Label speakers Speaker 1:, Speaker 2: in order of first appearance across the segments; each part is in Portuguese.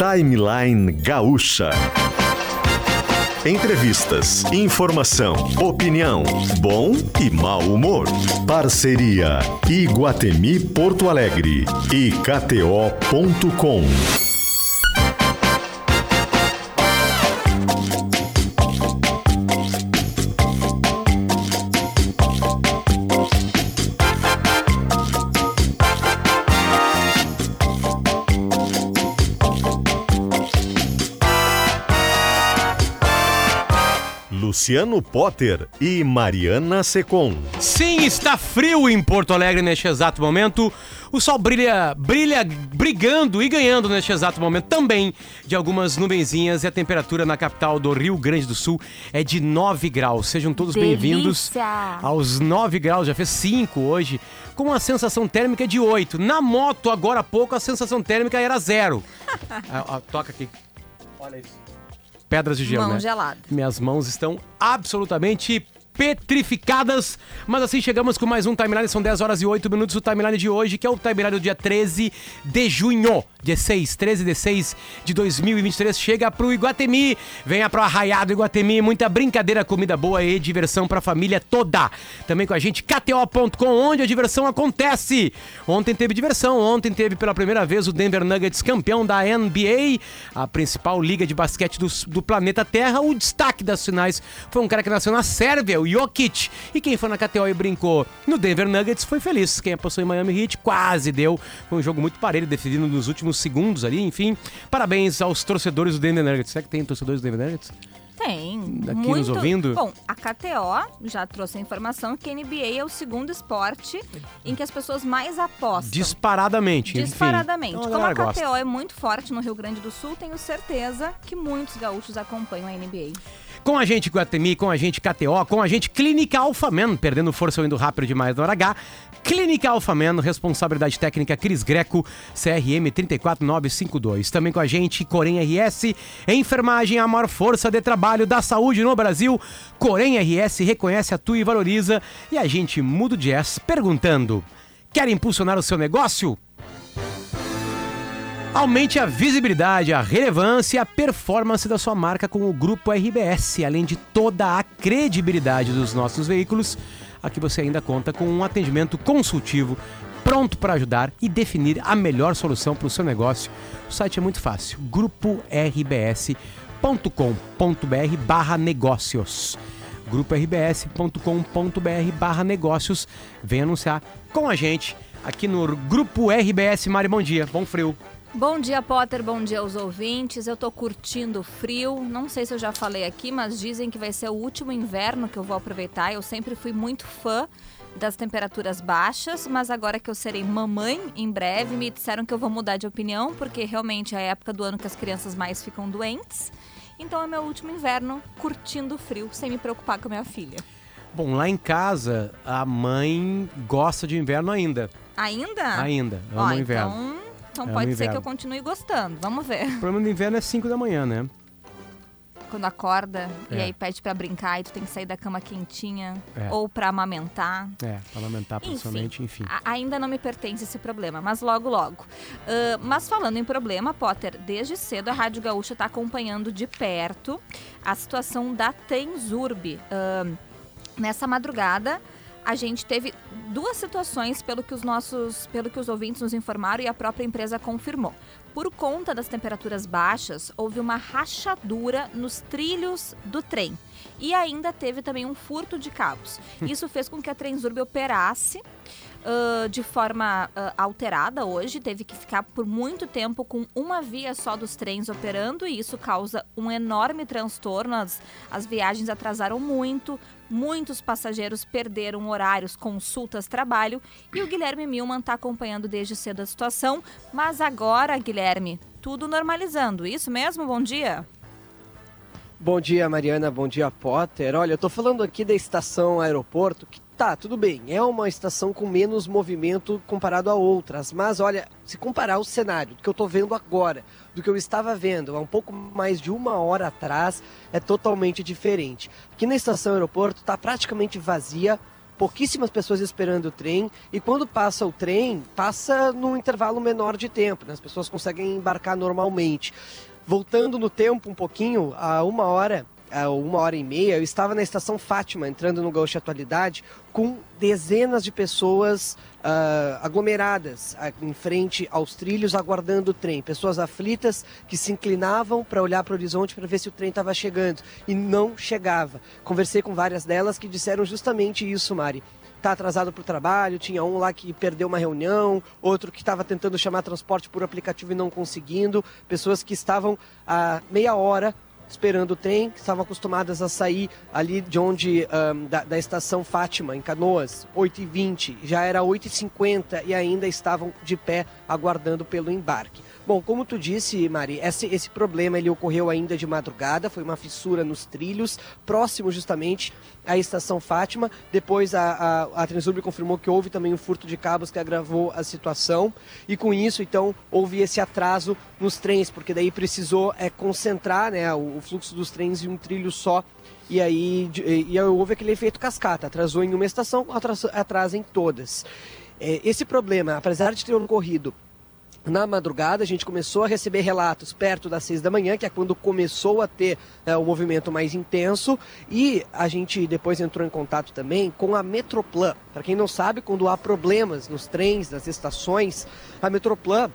Speaker 1: Timeline Gaúcha. Entrevistas, informação, opinião, bom e mau humor. Parceria Iguatemi Porto Alegre e KTO.com. Luciano Potter e Mariana Secom.
Speaker 2: Sim, está frio em Porto Alegre neste exato momento. O sol brilha, brilha brigando e ganhando neste exato momento também de algumas nuvenzinhas e a temperatura na capital do Rio Grande do Sul é de 9 graus. Sejam todos bem-vindos aos 9 graus, já fez 5 hoje, com uma sensação térmica de 8. Na moto, agora há pouco, a sensação térmica era zero. Ah, ah, toca aqui. Olha isso pedras de gelo,
Speaker 3: Mão
Speaker 2: né?
Speaker 3: gelada.
Speaker 2: Minhas mãos estão absolutamente petrificadas. Mas assim chegamos com mais um timeline, são 10 horas e 8 minutos o timeline de hoje, que é o timeline do dia 13 de junho. Dia 6, 13 de 6 de 2023, chega pro Iguatemi. Venha pro Arraiado Iguatemi, muita brincadeira, comida boa e diversão pra família toda. Também com a gente, KTO.com, onde a diversão acontece. Ontem teve diversão, ontem teve pela primeira vez o Denver Nuggets campeão da NBA, a principal liga de basquete do, do planeta Terra. O destaque das finais foi um cara que nasceu na Sérvia, o Jokic. E quem foi na KTO e brincou no Denver Nuggets foi feliz. Quem apostou em Miami Heat quase deu. Foi um jogo muito parelho, decidido nos últimos segundos ali. Enfim, parabéns aos torcedores do Denver Nuggets. Será que tem torcedores do Denver Nuggets?
Speaker 3: Tem.
Speaker 2: Aqui
Speaker 3: muito...
Speaker 2: nos ouvindo?
Speaker 3: Bom, a KTO já trouxe a informação que a NBA é o segundo esporte em que as pessoas mais apostam.
Speaker 2: Disparadamente. enfim.
Speaker 3: Disparadamente.
Speaker 2: Então,
Speaker 3: Como a KTO
Speaker 2: gosta.
Speaker 3: é muito forte no Rio Grande do Sul, tenho certeza que muitos gaúchos acompanham a NBA.
Speaker 2: Com a gente Guatemi, com a gente KTO, com a gente Clínica Alfamen, perdendo força ou indo rápido demais na hora H. Clínica Alfamen, responsabilidade técnica Cris Greco, CRM 34952. Também com a gente Corém RS, enfermagem, a maior força de trabalho da saúde no Brasil. Corém RS reconhece, atua e valoriza. E a gente muda o jazz perguntando: quer impulsionar o seu negócio? Aumente a visibilidade, a relevância e a performance da sua marca com o Grupo RBS, além de toda a credibilidade dos nossos veículos. Aqui você ainda conta com um atendimento consultivo pronto para ajudar e definir a melhor solução para o seu negócio. O site é muito fácil: grupo-rbs.com.br barra negócios grupo-rbs.com.br barra negócios. Vem anunciar com a gente aqui no Grupo RBS. Mari, bom dia, bom frio.
Speaker 3: Bom dia, Potter. Bom dia aos ouvintes. Eu tô curtindo o frio. Não sei se eu já falei aqui, mas dizem que vai ser o último inverno que eu vou aproveitar. Eu sempre fui muito fã das temperaturas baixas, mas agora que eu serei mamãe em breve, me disseram que eu vou mudar de opinião, porque realmente é a época do ano que as crianças mais ficam doentes. Então é meu último inverno curtindo o frio, sem me preocupar com a minha filha.
Speaker 2: Bom, lá em casa, a mãe gosta de inverno ainda.
Speaker 3: Ainda?
Speaker 2: Ainda,
Speaker 3: Ó,
Speaker 2: ama o inverno.
Speaker 3: Então, então
Speaker 2: Amo
Speaker 3: pode ser que eu continue gostando. Vamos ver.
Speaker 2: O problema do inverno é 5 da manhã, né?
Speaker 3: Quando acorda e
Speaker 2: É.
Speaker 3: aí pede pra brincar e tu tem que sair da cama quentinha
Speaker 2: É.
Speaker 3: ou pra amamentar.
Speaker 2: É, pra lamentar
Speaker 3: Enfim,
Speaker 2: principalmente, enfim.
Speaker 3: a- ainda não me pertence esse problema, mas logo, logo. Ah, mas falando em problema, Potter, desde cedo a Rádio Gaúcha está acompanhando de perto a situação da Tenzurb. Ah, nessa madrugada, a gente teve duas situações pelo que os nossos, pelo que os ouvintes nos informaram e a própria empresa confirmou. Por conta das temperaturas baixas, houve uma rachadura nos trilhos do trem. E ainda teve também um furto de cabos. Isso fez com que a Trenzurb operasse ah, de forma ah, alterada hoje. Teve que ficar por muito tempo com uma via só dos trens operando e isso causa um enorme transtorno. As, as viagens atrasaram muito, muitos passageiros perderam horários, consultas, trabalho e o Guilherme Milman está acompanhando desde cedo a situação. Mas agora, Guilherme, tudo normalizando. Isso mesmo? Bom dia.
Speaker 4: Bom dia, Mariana. Bom dia, Potter. Olha, eu tô falando aqui da estação aeroporto, que tá, tudo bem, é uma estação com menos movimento comparado a outras, mas olha, se comparar o cenário do que eu tô vendo agora, do que eu estava vendo há um pouco mais de uma hora atrás, é totalmente diferente. Aqui na estação aeroporto tá praticamente vazia, pouquíssimas pessoas esperando o trem e quando passa o trem, passa num intervalo menor de tempo, né? as pessoas conseguem embarcar normalmente. Voltando no tempo um pouquinho, a uma hora uma hora e meia, eu estava na estação Fátima, entrando no Gaúcho Atualidade, com dezenas de pessoas uh, aglomeradas uh, em frente aos trilhos, aguardando o trem. Pessoas aflitas que se inclinavam para olhar para o horizonte para ver se o trem estava chegando e não chegava. Conversei com várias delas que disseram justamente isso, Mari está atrasado para o trabalho, tinha um lá que perdeu uma reunião, outro que estava tentando chamar transporte por aplicativo e não conseguindo, pessoas que estavam a meia hora esperando o trem, que estavam acostumadas a sair ali de onde, um, da, da, estação Fátima, em Canoas, 8h20, já era 8h50 e ainda estavam de pé aguardando pelo embarque. Bom, como tu disse, Mari, esse, esse problema ele ocorreu ainda de madrugada, foi uma fissura nos trilhos, próximo justamente à estação Fátima. Depois a, a, a Transurb confirmou que houve também um furto de cabos que agravou a situação. E com isso, então, houve esse atraso nos trens, porque daí precisou é, concentrar né, o, o fluxo dos trens em um trilho só e aí e, e houve aquele efeito cascata, atrasou em uma estação, atrasa, em todas. É, esse problema, apesar de ter ocorrido na madrugada, a gente começou a receber relatos perto das seis da manhã, que é quando começou a ter é, o movimento mais intenso, e a gente depois entrou em contato também com a Metroplan. Para quem não sabe, quando há problemas nos trens, nas estações, a Metroplan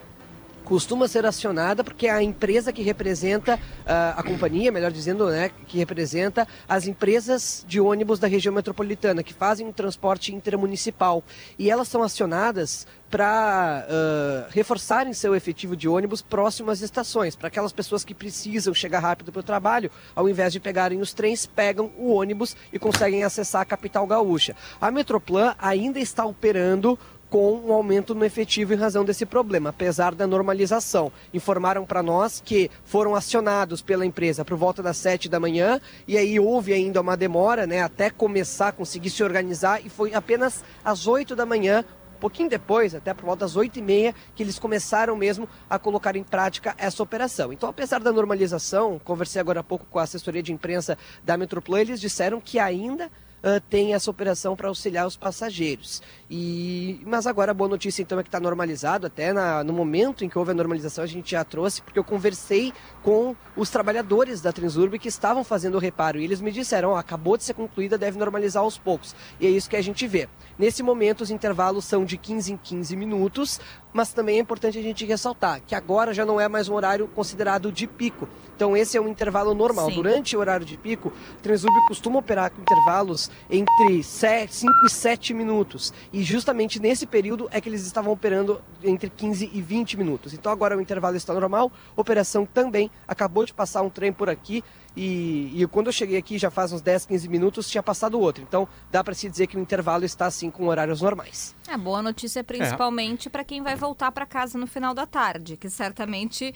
Speaker 4: costuma ser acionada porque é a empresa que representa uh, a companhia, melhor dizendo, né, que representa as empresas de ônibus da região metropolitana que fazem o transporte intermunicipal e elas são acionadas para uh, reforçarem seu efetivo de ônibus próximo às estações, para aquelas pessoas que precisam chegar rápido para o trabalho, ao invés de pegarem os trens, pegam o ônibus e conseguem acessar a capital gaúcha. A Metroplan ainda está operando com um aumento no efetivo em razão desse problema, apesar da normalização. Informaram para nós que foram acionados pela empresa por volta das 7 da manhã e aí houve ainda uma demora, né, até começar a conseguir se organizar e foi apenas às 8 da manhã pouquinho depois, até por volta das 8 e meia, que eles começaram mesmo a colocar em prática essa operação. Então, apesar da normalização, conversei agora há pouco com a assessoria de imprensa da Metroplan, eles disseram que ainda uh, tem essa operação para auxiliar os passageiros. E, mas agora a boa notícia então é que está normalizado, até na, no momento em que houve a normalização a gente já trouxe, porque eu conversei com os trabalhadores da Transurb que estavam fazendo o reparo e eles me disseram, oh, acabou de ser concluída, deve normalizar aos poucos. E é isso que a gente vê. Nesse momento os intervalos são de 15 em 15 minutos, mas também é importante a gente ressaltar que agora já não é mais um horário considerado de pico. Então esse é um intervalo normal. Sim. Durante o horário de pico, a Transurb costuma operar com intervalos entre 5 e 7 minutos. E justamente nesse período é que eles estavam operando entre 15 e 20 minutos. Então agora o intervalo está normal, operação também. Acabou de passar um trem por aqui e, e, quando eu cheguei aqui, já faz uns 10, 15 minutos, tinha passado outro. Então, dá para se dizer que o intervalo está assim com horários normais.
Speaker 3: A boa notícia principalmente é. para quem vai voltar para casa no final da tarde, que certamente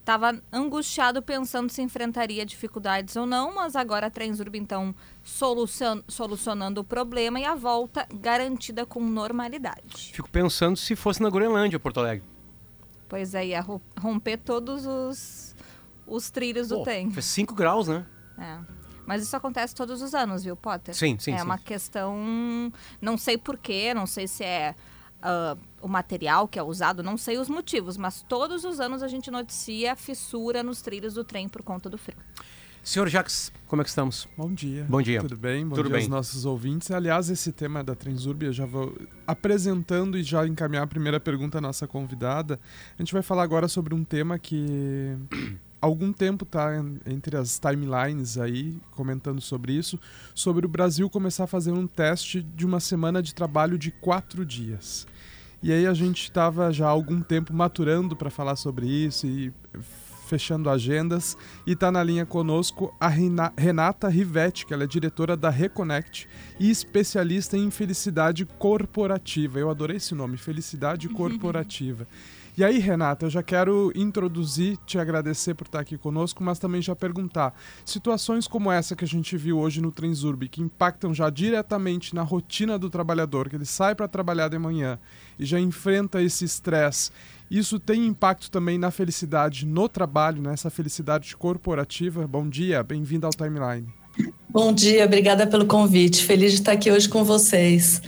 Speaker 3: estava angustiado pensando se enfrentaria dificuldades ou não, mas agora a Transurb então solucion solucionando o problema e a volta garantida com normalidade.
Speaker 2: Fico pensando se fosse na Groenlândia, Porto Alegre.
Speaker 3: Pois é, ia romper todos os, os trilhos Pô, do trem.
Speaker 2: Fez 5 graus, né?
Speaker 3: É. Mas isso acontece todos os anos, viu, Potter?
Speaker 2: Sim, sim.
Speaker 3: É
Speaker 2: sim.
Speaker 3: uma questão. Não sei porquê, não sei se é uh, o material que é usado, não sei os motivos, mas todos os anos a gente noticia fissura nos trilhos do trem por conta do frio.
Speaker 2: Senhor Jacques, como é que estamos?
Speaker 5: Bom dia.
Speaker 2: Bom dia.
Speaker 5: Tudo bem? Bom
Speaker 2: Tudo
Speaker 5: dia
Speaker 2: bem.
Speaker 5: aos nossos ouvintes. Aliás, esse tema da Transurb eu já vou apresentando e já encaminhar a primeira pergunta à nossa convidada. A gente vai falar agora sobre um tema que algum tempo está entre as timelines aí, comentando sobre isso, sobre o Brasil começar a fazer um teste de uma semana de trabalho de quatro dias. E aí a gente estava já há algum tempo maturando para falar sobre isso e fechando agendas. E está na linha conosco a Renata Rivetti, que ela é diretora da Reconnect e especialista em felicidade corporativa. Eu adorei esse nome, felicidade corporativa. E aí, Renata, eu já quero introduzir, te agradecer por estar aqui conosco, mas também já perguntar: situações como essa que a gente viu hoje no Transurb, que impactam já diretamente na rotina do trabalhador, que ele sai para trabalhar de manhã e já enfrenta esse estresse, isso tem impacto também na felicidade no trabalho, nessa felicidade corporativa? Bom dia, bem-vindo ao Timeline.
Speaker 6: Bom dia, obrigada pelo convite. Feliz de estar aqui hoje com vocês.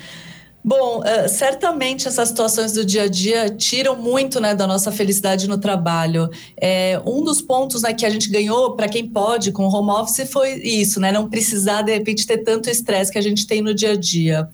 Speaker 6: Bom, uh, certamente essas situações do dia a dia tiram muito né, da nossa felicidade no trabalho. É, um dos pontos né, que a gente ganhou, para quem pode, com o home office, foi isso, né? Não precisar, de repente, ter tanto estresse que a gente tem no dia a dia.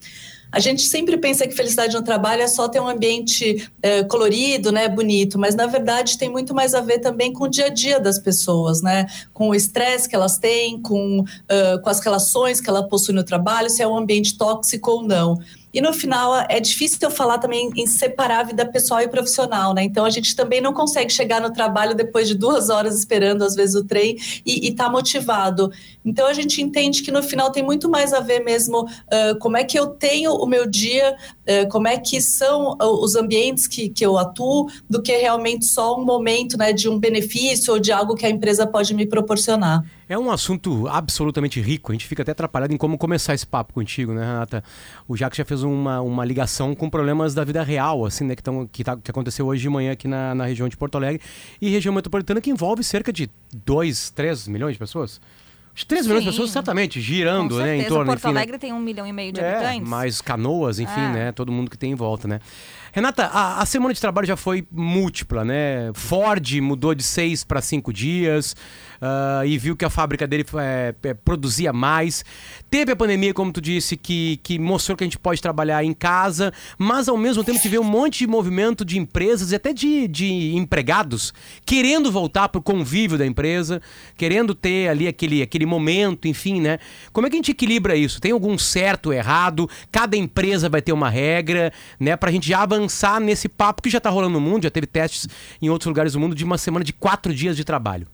Speaker 6: A gente sempre pensa que felicidade no trabalho é só ter um ambiente é, colorido, né, bonito, mas na verdade tem muito mais a ver também com o dia a dia das pessoas, né, com o estresse que elas têm, com, uh, com as relações que ela possui no trabalho, se é um ambiente tóxico ou não. E no final é difícil eu falar também em separar a vida pessoal e profissional, né? Então a gente também não consegue chegar no trabalho depois de duas horas esperando, às vezes, o trem e estar tá motivado. Então a gente entende que no final tem muito mais a ver mesmo uh, como é que eu tenho o meu dia, uh, como é que são os ambientes que, que eu atuo, do que realmente só um momento né, de um benefício ou de algo que a empresa pode me proporcionar.
Speaker 2: É um assunto absolutamente rico. A gente fica até atrapalhado em como começar esse papo contigo, né, Renata? O Jacques já fez uma, uma ligação com problemas da vida real, assim, né? Que, tão, que, tá, que aconteceu hoje de manhã aqui na, na região de Porto Alegre e região metropolitana, que envolve cerca de 2, 3 milhões de pessoas. 3 milhões de pessoas, certamente, girando, né, em torno.
Speaker 3: Porto
Speaker 2: enfim, né?
Speaker 3: Alegre né? tem um milhão e meio de
Speaker 2: é,
Speaker 3: habitantes.
Speaker 2: Mais canoas, enfim,
Speaker 3: É.
Speaker 2: né? Todo mundo que tem em volta, né? Renata, a, a semana de trabalho já foi múltipla, né? Ford mudou de seis para cinco dias ah, e viu que a fábrica dele é, é, produzia mais. Teve a pandemia, como tu disse, que, que mostrou que a gente pode trabalhar em casa, mas ao mesmo tempo tive um monte de movimento de empresas e até de, de empregados querendo voltar para o convívio da empresa, querendo ter ali aquele, aquele momento, enfim, né? Como é que a gente equilibra isso? Tem algum certo errado? Cada empresa vai ter uma regra, né? Pra gente já avançar nesse papo que já tá rolando no mundo, já teve testes em outros lugares do mundo de uma semana de quatro dias de trabalho.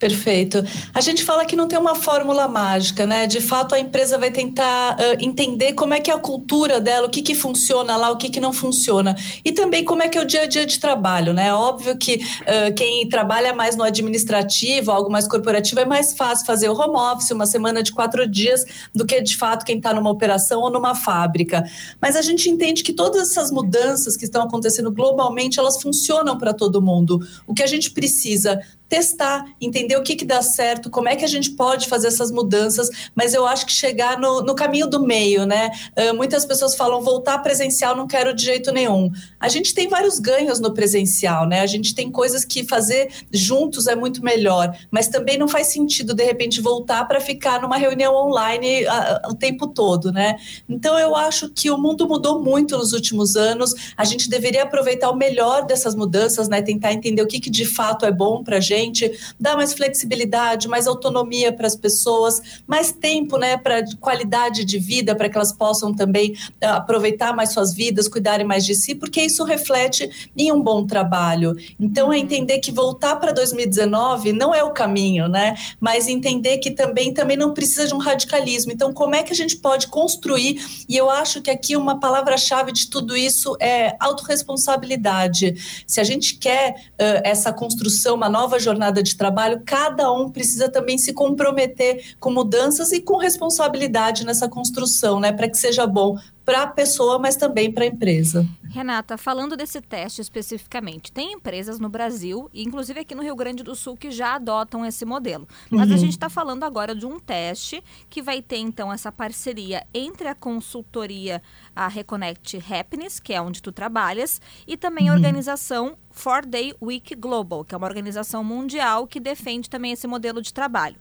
Speaker 6: Perfeito. A gente fala que não tem uma fórmula mágica, né? De fato, a empresa vai tentar uh, entender como é que é a cultura dela, o que, que funciona lá, o que, que não funciona. E também como é que é o dia a dia de trabalho, né? Óbvio que uh, quem trabalha mais no administrativo, algo mais corporativo, é mais fácil fazer o home office, uma semana de quatro dias, do que de fato quem está numa operação ou numa fábrica. Mas a gente entende que todas essas mudanças que estão acontecendo globalmente, elas funcionam para todo mundo. O que a gente precisa testar, entender o que, que dá certo, como é que a gente pode fazer essas mudanças, mas eu acho que chegar no, no caminho do meio, né? Uh, muitas pessoas falam voltar presencial, não quero de jeito nenhum. A gente tem vários ganhos no presencial, né? A gente tem coisas que fazer juntos é muito melhor, mas também não faz sentido de repente voltar para ficar numa reunião online uh, o tempo todo, né? Então eu acho que o mundo mudou muito nos últimos anos. A gente deveria aproveitar o melhor dessas mudanças, né? Tentar entender o que, que de fato é bom para a gente dar mais flexibilidade, mais autonomia para as pessoas, mais tempo, né, para qualidade de vida, para que elas possam também uh, aproveitar mais suas vidas, cuidarem mais de si, porque isso reflete em um bom trabalho. Então, é entender que voltar para 2019 não é o caminho, né, mas entender que também também não precisa de um radicalismo. Então, como é que a gente pode construir? E eu acho que aqui uma palavra-chave de tudo isso é autorresponsabilidade. Se a gente quer uh, essa construção, uma nova jornada de trabalho, cada um precisa também se comprometer com mudanças e com responsabilidade nessa construção, né, para que seja bom para a pessoa, mas também para a empresa.
Speaker 3: Renata, falando desse teste especificamente, tem empresas no Brasil, e inclusive aqui no Rio Grande do Sul, que já adotam esse modelo. Mas
Speaker 6: Uhum.
Speaker 3: a gente está falando agora de um teste que vai ter, então, essa parceria entre a consultoria, a Reconnect Happiness, que é onde tu trabalhas, e também a organização Four Day Week Global, que é uma organização mundial que defende também esse modelo de trabalho.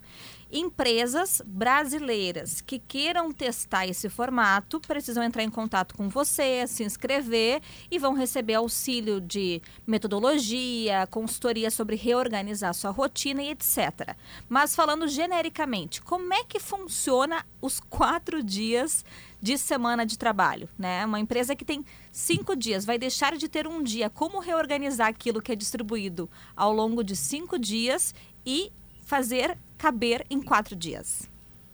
Speaker 3: Empresas brasileiras que queiram testar esse formato precisam entrar em contato com você, se inscrever e vão receber auxílio de metodologia, consultoria sobre reorganizar sua rotina e etc. Mas falando genericamente, como é que funciona os quatro dias de semana de trabalho, né? Uma empresa que tem cinco dias vai deixar de ter um dia. Como reorganizar aquilo que é distribuído ao longo de cinco dias e fazer caber em quatro dias?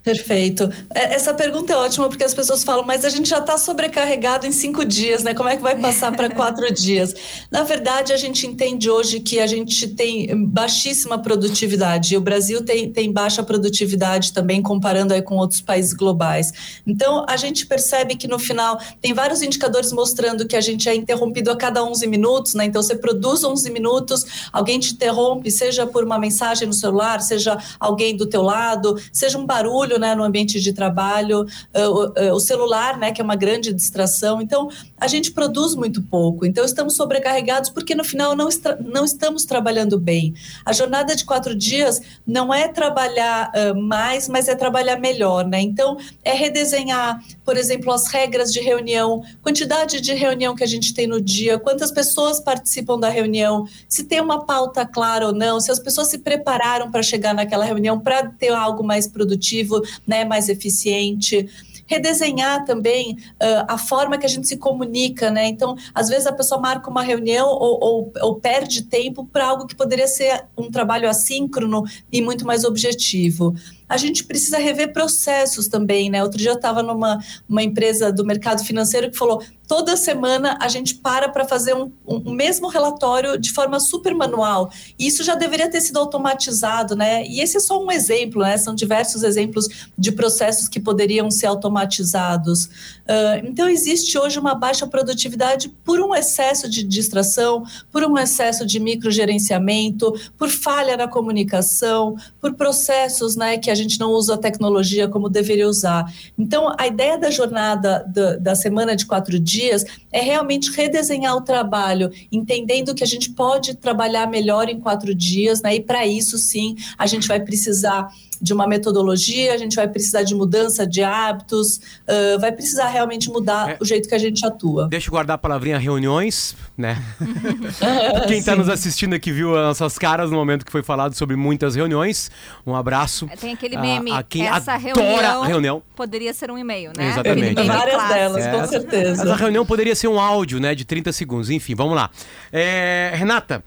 Speaker 6: Perfeito. É, Essa pergunta é ótima porque as pessoas falam, mas a gente já está sobrecarregado em cinco dias, né? Como é que vai passar para quatro dias? Na verdade, a gente entende hoje que a gente tem baixíssima produtividade e o Brasil tem, tem baixa produtividade também, comparando aí com outros países globais. Então, a gente percebe que no final tem vários indicadores mostrando que a gente é interrompido a cada 11 minutos, né? Então, você produz 11 minutos, alguém te interrompe, seja por uma mensagem no celular, seja alguém do teu lado, seja um barulho barulho né, no ambiente de trabalho, uh, o, o, celular, né, que é uma grande distração. Então, a gente produz muito pouco. Então, estamos sobrecarregados porque no final não, não estamos trabalhando bem. A jornada de quatro dias não é trabalhar uh, mais, mas é trabalhar melhor. Né? Então, é redesenhar, por exemplo, as regras de reunião, quantidade de reunião que a gente tem no dia, quantas pessoas participam da reunião, se tem uma pauta clara ou não, se as pessoas se prepararam para chegar naquela reunião para ter algo mais produtivo, né, mais eficiente redesenhar também uh, a forma que a gente se comunica, né? Então, às vezes a pessoa marca uma reunião ou, ou, ou perde tempo para algo que poderia ser um trabalho assíncrono e muito mais objetivo a gente precisa rever processos também, né? Outro dia eu estava numa uma empresa do mercado financeiro que falou: toda semana a gente para para fazer um, um, mesmo relatório de forma super manual. E isso já deveria ter sido automatizado, né? E esse é só um exemplo, né? São diversos exemplos de processos que poderiam ser automatizados. Uh, então, existe hoje uma baixa produtividade por um excesso de distração, por um excesso de microgerenciamento, por falha na comunicação, por processos né, que a gente não usa a tecnologia como deveria usar. Então, a ideia da jornada da, da semana de quatro dias é realmente redesenhar o trabalho, entendendo que a gente pode trabalhar melhor em quatro dias, né? E para isso, sim, a gente vai precisar de uma metodologia, a gente vai precisar de mudança de hábitos, uh, vai precisar realmente mudar é. o jeito que a gente atua.
Speaker 2: Deixa eu guardar a palavrinha reuniões, né? Quem está nos assistindo aqui viu as nossas caras no momento que foi falado sobre muitas reuniões. Um abraço.
Speaker 3: Tem aquele meme, a, a quem essa reunião, reunião, poderia ser um e-mail, né?
Speaker 2: Exatamente.
Speaker 6: Várias delas, é. com certeza.
Speaker 2: Essa reunião poderia ser um áudio, né, de 30 segundos. Enfim, vamos lá. É, Renata,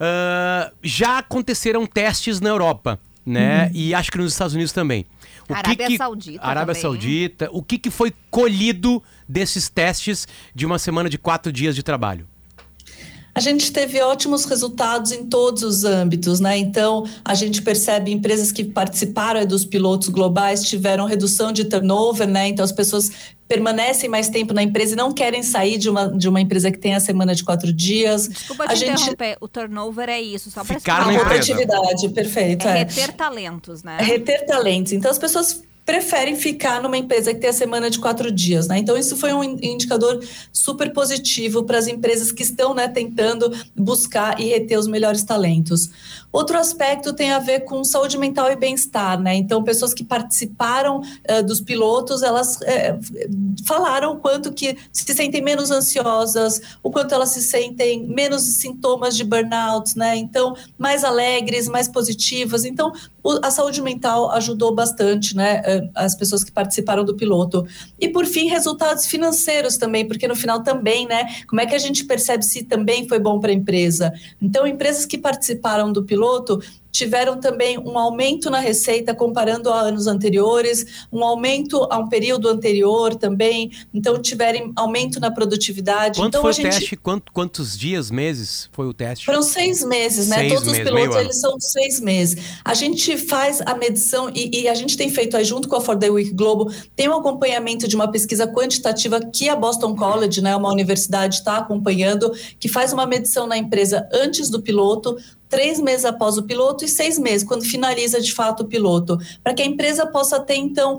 Speaker 2: uh, já aconteceram testes na Europa né? Uhum. E acho que nos Estados Unidos também.
Speaker 3: O Arábia que que, Saudita.
Speaker 2: Arábia
Speaker 3: também.
Speaker 2: Saudita. O que, que foi colhido desses testes de uma semana de quatro dias de trabalho?
Speaker 6: A gente teve ótimos resultados em todos os âmbitos, né? Então, a gente percebe empresas que participaram dos pilotos globais tiveram redução de turnover, né? Então, as pessoas permanecem mais tempo na empresa e não querem sair de uma, de uma empresa que tem a semana de quatro dias.
Speaker 3: Desculpa te a gente... interromper, o turnover é isso, só para
Speaker 2: Ficar na
Speaker 6: produtividade, perfeito.
Speaker 3: É, é reter talentos, né?
Speaker 6: É reter talentos. Então as pessoas preferem ficar numa empresa que tem a semana de quatro dias, né? Então isso foi um indicador super positivo para as empresas que estão, né, tentando buscar e reter os melhores talentos. Outro aspecto tem a ver com saúde mental e bem-estar, né? Então pessoas que participaram uh, dos pilotos, elas uh, falaram o quanto que se sentem menos ansiosas, o quanto elas se sentem menos sintomas de burnout, né? Então mais alegres, mais positivas. Então a saúde mental ajudou bastante, né? As pessoas que participaram do piloto. E por fim, resultados financeiros também, porque no final também, né? Como é que a gente percebe se também foi bom para a empresa? Então, empresas que participaram do piloto tiveram também um aumento na receita comparando a anos anteriores, um aumento a um período anterior também, então tiverem aumento na produtividade.
Speaker 2: Quanto
Speaker 6: então,
Speaker 2: foi o gente... teste? Quanto, quantos dias, meses foi o teste?
Speaker 6: Foram seis meses, né? Seis Todos meses, os pilotos eles são seis meses. A gente faz a medição e, e a gente tem feito aí junto com a For the Week Globo, tem um acompanhamento de uma pesquisa quantitativa que a Boston College, né, uma universidade, está acompanhando, que faz uma medição na empresa antes do piloto, três meses após o piloto e seis meses, quando finaliza de fato o piloto, para que a empresa possa ter, então,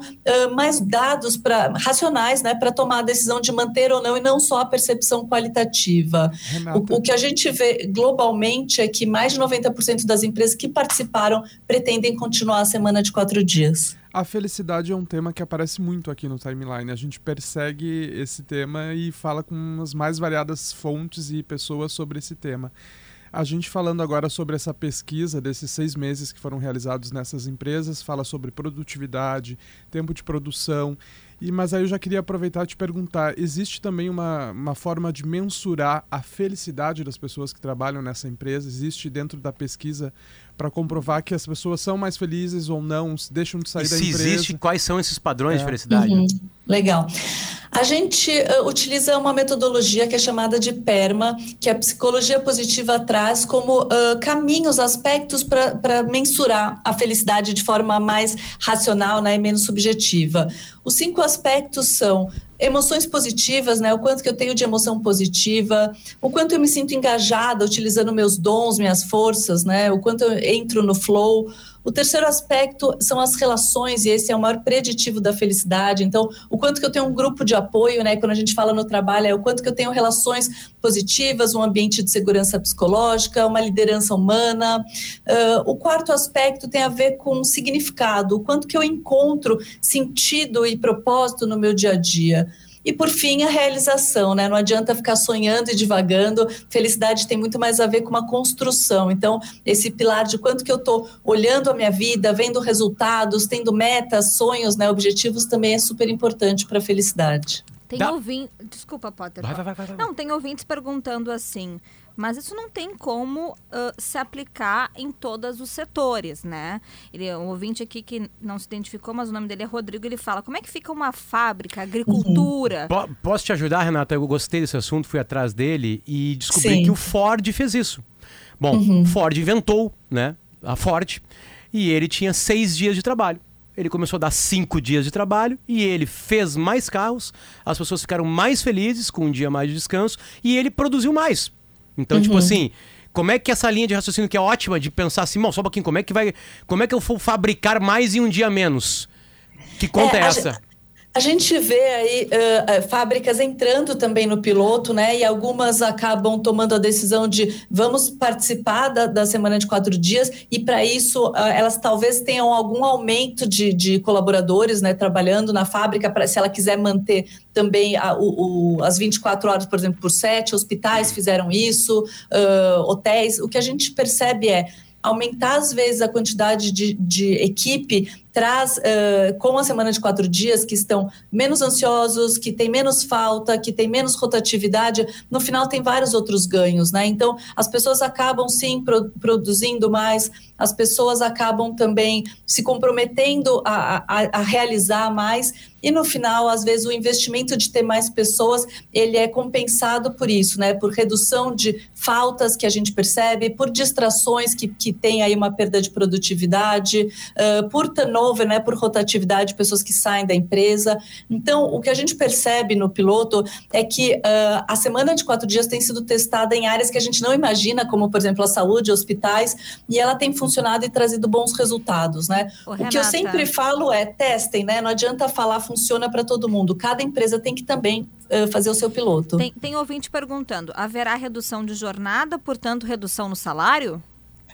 Speaker 6: mais dados pra, racionais né, para tomar a decisão de manter ou não, e não só a percepção qualitativa. O, o, que a gente vê globalmente é que mais de 90% das empresas que participaram pretendem continuar a semana de quatro dias.
Speaker 5: A felicidade é um tema que aparece muito aqui no timeline. A gente persegue esse tema e fala com as mais variadas fontes e pessoas sobre esse tema. A gente falando agora sobre essa pesquisa desses seis meses que foram realizados nessas empresas, fala sobre produtividade, tempo de produção. E, mas aí eu já queria aproveitar e te perguntar: existe também uma, uma forma de mensurar a felicidade das pessoas que trabalham nessa empresa? Existe dentro da pesquisa para comprovar que as pessoas são mais felizes ou não, deixam de sair
Speaker 2: e
Speaker 5: da
Speaker 2: se
Speaker 5: empresa.
Speaker 2: existe, quais são esses padrões é. de felicidade?
Speaker 6: Uhum. Legal. A gente uh, utiliza uma metodologia que é chamada de PERMA, que a psicologia positiva traz como uh, caminhos, aspectos para mensurar a felicidade de forma mais racional né, e menos subjetiva. Os cinco aspectos são emoções positivas, né? O quanto que eu tenho de emoção positiva, o quanto eu me sinto engajada utilizando meus dons, minhas forças, né? O quanto eu entro no flow. O terceiro aspecto são as relações, e esse é o maior preditivo da felicidade. Então, o quanto que eu tenho um grupo de apoio, né? Quando a gente fala no trabalho, é o quanto que eu tenho relações positivas, um ambiente de segurança psicológica, uma liderança humana. Uh, o quarto aspecto tem a ver com significado, o quanto que eu encontro sentido e propósito no meu dia a dia. E por fim, a realização, né? Não adianta ficar sonhando e divagando. Felicidade tem muito mais a ver com uma construção. Então, esse pilar de quanto que eu estou olhando a minha vida, vendo resultados, tendo metas, sonhos, né? Objetivos também é super importante para a felicidade.
Speaker 3: Tem ouvintes. Desculpa, Potter.
Speaker 2: Vai, vai, vai, vai, vai.
Speaker 3: Não, tem ouvintes perguntando assim. Mas isso não tem como ah, se aplicar em todos os setores, né? Ele, um ouvinte aqui que não se identificou, mas o nome dele é Rodrigo, ele fala: como é que fica uma fábrica, agricultura?
Speaker 2: Po- Posso te ajudar, Renata? Eu gostei desse assunto, fui atrás dele e descobri
Speaker 6: Sim.
Speaker 2: que o Ford fez isso. Bom, Ford inventou, né? A Ford. E ele tinha seis dias de trabalho. Ele começou a dar cinco dias de trabalho e ele fez mais carros, as pessoas ficaram mais felizes com um dia mais de descanso e ele produziu mais. Então, tipo assim, como é que essa linha de raciocínio que é ótima de pensar assim, bom, só um pouquinho, como é que vai. Como é que eu vou fabricar mais em um dia menos? Que conta é,
Speaker 6: É,
Speaker 2: essa?
Speaker 6: A gente vê aí ah, fábricas entrando também no piloto, né? E algumas acabam tomando a decisão de vamos participar da, da semana de quatro dias, e para isso ah, elas talvez tenham algum aumento de, de colaboradores, né? Trabalhando na fábrica, pra, se ela quiser manter também a- o- o- as 24 horas, por exemplo, por sete, hospitais fizeram isso, ah, hotéis. O que a gente percebe é aumentar às vezes a quantidade de, de equipe traz eh, com a semana de quatro dias que estão menos ansiosos, que tem menos falta, que tem menos rotatividade, no final tem vários outros ganhos, né? Então as pessoas acabam sim pro- produzindo mais, as pessoas acabam também se comprometendo a, a- a realizar mais e no final, às vezes, o investimento de ter mais pessoas, ele é compensado por isso, né? Por redução de faltas que a gente percebe, por distrações que, que tem aí uma perda de produtividade, ah, por turnover, né? Por rotatividade, pessoas que saem da empresa. Então, o que a gente percebe no piloto é que ah, a semana de quatro dias tem sido testada em áreas que a gente não imagina, como, por exemplo, a saúde, hospitais, e ela tem funcionado e trazido bons resultados, né?
Speaker 3: Ô,
Speaker 6: O que eu sempre falo é testem, né? Não adianta falar funciona para todo mundo. Cada empresa tem que também eh, fazer o seu piloto.
Speaker 3: Tem, tem ouvinte perguntando: haverá redução de jornada, portanto, redução no salário?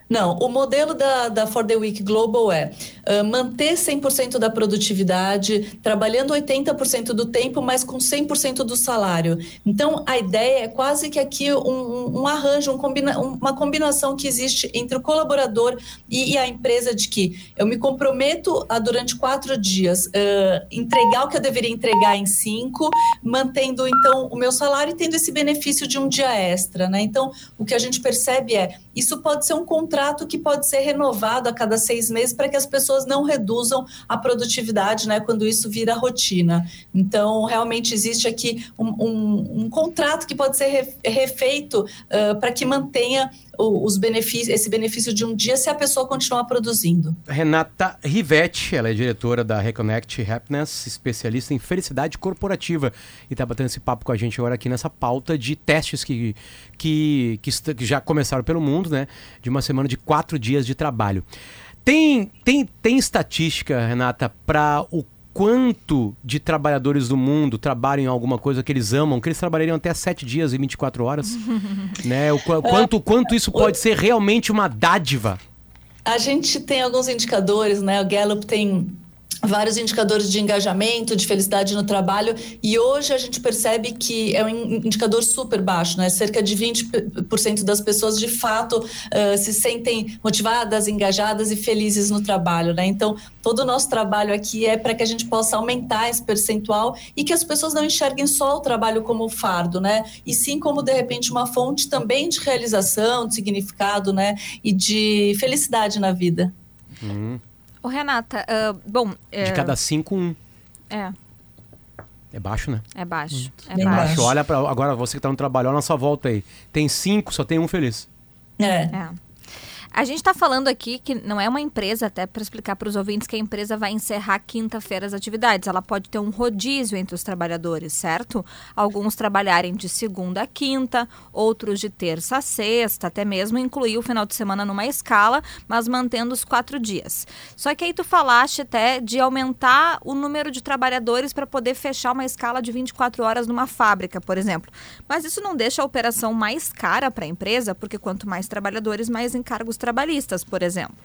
Speaker 6: Não, o modelo da, da For the Week Global é ah, manter 100% da produtividade, trabalhando 80% do tempo, mas com 100% do salário. Então, a ideia é quase que aqui um, um- arranjo, um combina, um- uma combinação que existe entre o colaborador e, e a empresa de que eu me comprometo a, durante quatro dias, ah, entregar o que eu deveria entregar em cinco, mantendo, então, o meu salário e tendo esse benefício de um dia extra, né? Então, o que a gente percebe é, isso pode ser um contrato que pode ser renovado a cada seis meses para que as pessoas não reduzam a produtividade, né, quando isso vira rotina. Então, realmente existe aqui um, um- um contrato que pode ser re- refeito para que mantenha os benefícios, esse benefício de um dia se a pessoa continuar produzindo.
Speaker 2: Renata Rivetti, ela é diretora da Reconnect Happiness, especialista em felicidade corporativa e está batendo esse papo com a gente agora aqui nessa pauta de testes que, que, que, que já começaram pelo mundo, né? De uma semana de quatro dias de trabalho. Tem, tem, tem estatística, Renata, para o quanto de trabalhadores do mundo trabalham em alguma coisa que eles amam, que eles trabalhariam até sete dias e 24 horas? né? O, qua- quanto, quanto isso pode ser realmente uma dádiva?
Speaker 6: A gente tem alguns indicadores, né? O Gallup tem vários indicadores de engajamento, de felicidade no trabalho, e hoje a gente percebe que é um in- indicador super baixo, né? Cerca de 20% das pessoas de fato eh, se sentem motivadas, engajadas e felizes no trabalho, né? Então, todo o nosso trabalho aqui é para que a gente possa aumentar esse percentual e que as pessoas não enxerguem só o trabalho como fardo, né? E sim como de repente uma fonte também de realização, de significado, né? E de felicidade na vida.
Speaker 3: Ô, Renata, ah, bom. é,
Speaker 2: De cada cinco, um.
Speaker 3: É,
Speaker 2: É baixo, né?
Speaker 3: é baixo. É baixo.
Speaker 6: baixo.
Speaker 2: Olha para agora você que tá no trabalho, olha na sua volta aí. Tem cinco, só tem um feliz.
Speaker 6: É.
Speaker 3: É. A gente está falando aqui que não é uma empresa, até para explicar para os ouvintes que a empresa vai encerrar quinta-feira as atividades. Ela pode ter um rodízio entre os trabalhadores, certo? Alguns trabalharem de segunda a quinta, outros de terça a sexta, até mesmo incluir o final de semana numa escala, mas mantendo os quatro dias. Só que aí tu falaste até de aumentar o número de trabalhadores para poder fechar uma escala de 24 horas numa fábrica, por exemplo. Mas isso não deixa a operação mais cara para a empresa, porque quanto mais trabalhadores, mais encargos trabalhistas, por exemplo.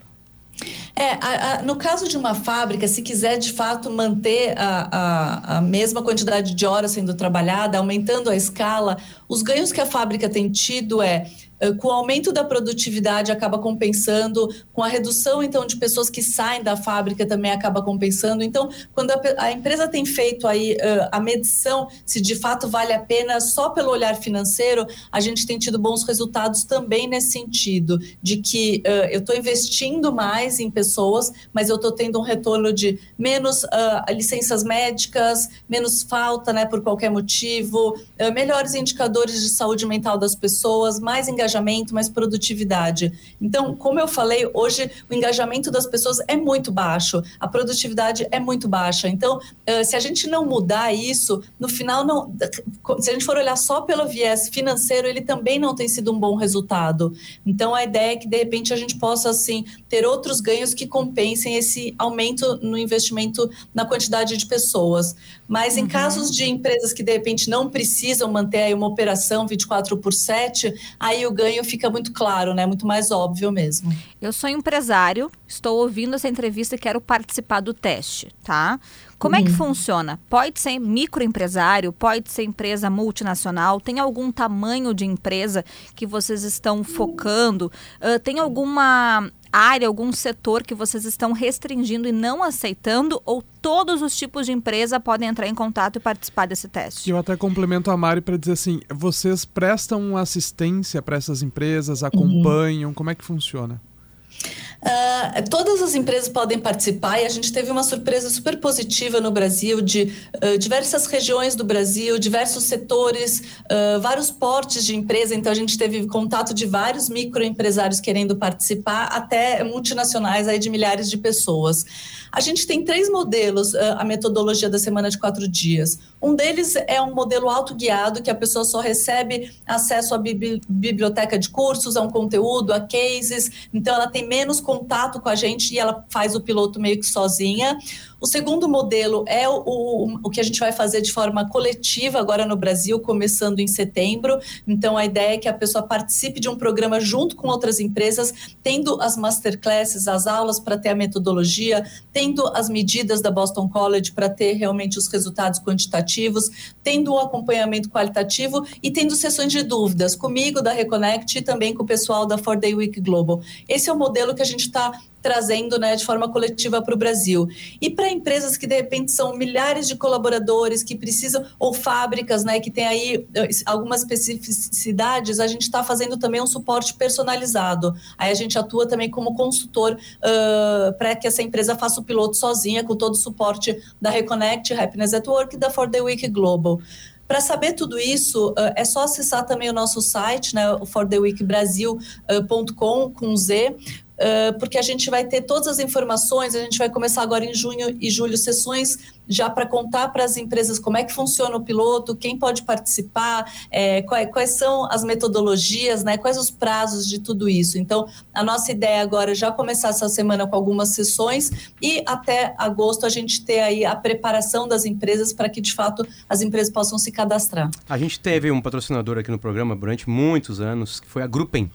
Speaker 6: É, a, a, no caso de uma fábrica, se quiser de fato manter a, a, mesma quantidade de horas sendo trabalhada, aumentando a escala, os ganhos que a fábrica tem tido é com o aumento da produtividade acaba compensando, com a redução então de pessoas que saem da fábrica também acaba compensando. Então, quando a, a empresa tem feito aí uh, a medição se de fato vale a pena só pelo olhar financeiro, a gente tem tido bons resultados também nesse sentido, de que uh, eu estou investindo mais em pessoas, mas eu estou tendo um retorno de menos uh, licenças médicas, menos falta, né, por qualquer motivo, melhores indicadores de saúde mental das pessoas, mais engajamento engajamento, mais produtividade. Então, como eu falei, hoje o engajamento das pessoas é muito baixo, a produtividade é muito baixa. Então, se a gente não mudar isso, no final não, se a gente for olhar só pelo viés financeiro, ele também não tem sido um bom resultado. Então, a ideia é que de repente a gente possa assim ter outros ganhos que compensem esse aumento no investimento na quantidade de pessoas. Mas em uhum. casos de empresas que de repente não precisam manter uma operação 24 por 7, aí o ganho fica muito claro, né? Muito mais óbvio mesmo.
Speaker 3: Eu sou empresário, estou ouvindo essa entrevista e quero participar do teste, tá? Como uhum. é que uhum. funciona? Pode ser microempresário, pode ser empresa multinacional, tem algum tamanho de empresa que vocês estão focando? Uh, tem alguma área, algum setor que vocês estão restringindo e não aceitando ou todos os tipos de empresa podem entrar em contato e participar desse teste?
Speaker 5: Eu até complemento a Mari para dizer assim, vocês prestam assistência para essas empresas, acompanham, uhum. como é que funciona?
Speaker 6: Uh, todas as empresas podem participar e a gente teve uma surpresa super positiva no Brasil de uh, diversas regiões do Brasil, diversos setores, uh, vários portes de empresa. Então a gente teve contato de vários microempresários querendo participar, até multinacionais aí de milhares de pessoas. A gente tem três modelos, a metodologia da semana de quatro dias. Um deles é um modelo autoguiado, que a pessoa só recebe acesso à biblioteca de cursos, a um conteúdo, a cases, então ela tem menos contato com a gente e ela faz o piloto meio que sozinha. O segundo modelo é o, o, o que a gente vai fazer de forma coletiva agora no Brasil, começando em setembro. Então, a ideia é que a pessoa participe de um programa junto com outras empresas, tendo as masterclasses, as aulas para ter a metodologia, tendo as medidas da Boston College para ter realmente os resultados quantitativos, tendo o acompanhamento qualitativo e tendo sessões de dúvidas comigo, da Reconnect e também com o pessoal da Four Day Week Global. Esse é o modelo que a gente está trazendo né, de forma coletiva para o Brasil. E para empresas que de repente são milhares de colaboradores que precisam, ou fábricas né, que tem aí eh, algumas especificidades, a gente está fazendo também um suporte personalizado. Aí a gente atua também como consultor uh, para que essa empresa faça o piloto sozinha, com todo o suporte da Reconnect, Happiness at Work e da For the Week Global. Para saber tudo isso, é só acessar também o nosso site, né, fortheweekbrasil.com com Z, porque a gente vai ter todas as informações, a gente vai começar agora em junho e julho sessões já para contar para as empresas como é que funciona o piloto, quem pode participar, é, quais, quais, são as metodologias, né, quais os prazos de tudo isso. Então, a nossa ideia agora é já começar essa semana com algumas sessões e até agosto a gente ter aí a preparação das empresas para que, de fato, as empresas possam se cadastrar.
Speaker 2: A gente teve um patrocinador aqui no programa durante muitos anos, que foi a Gruppen.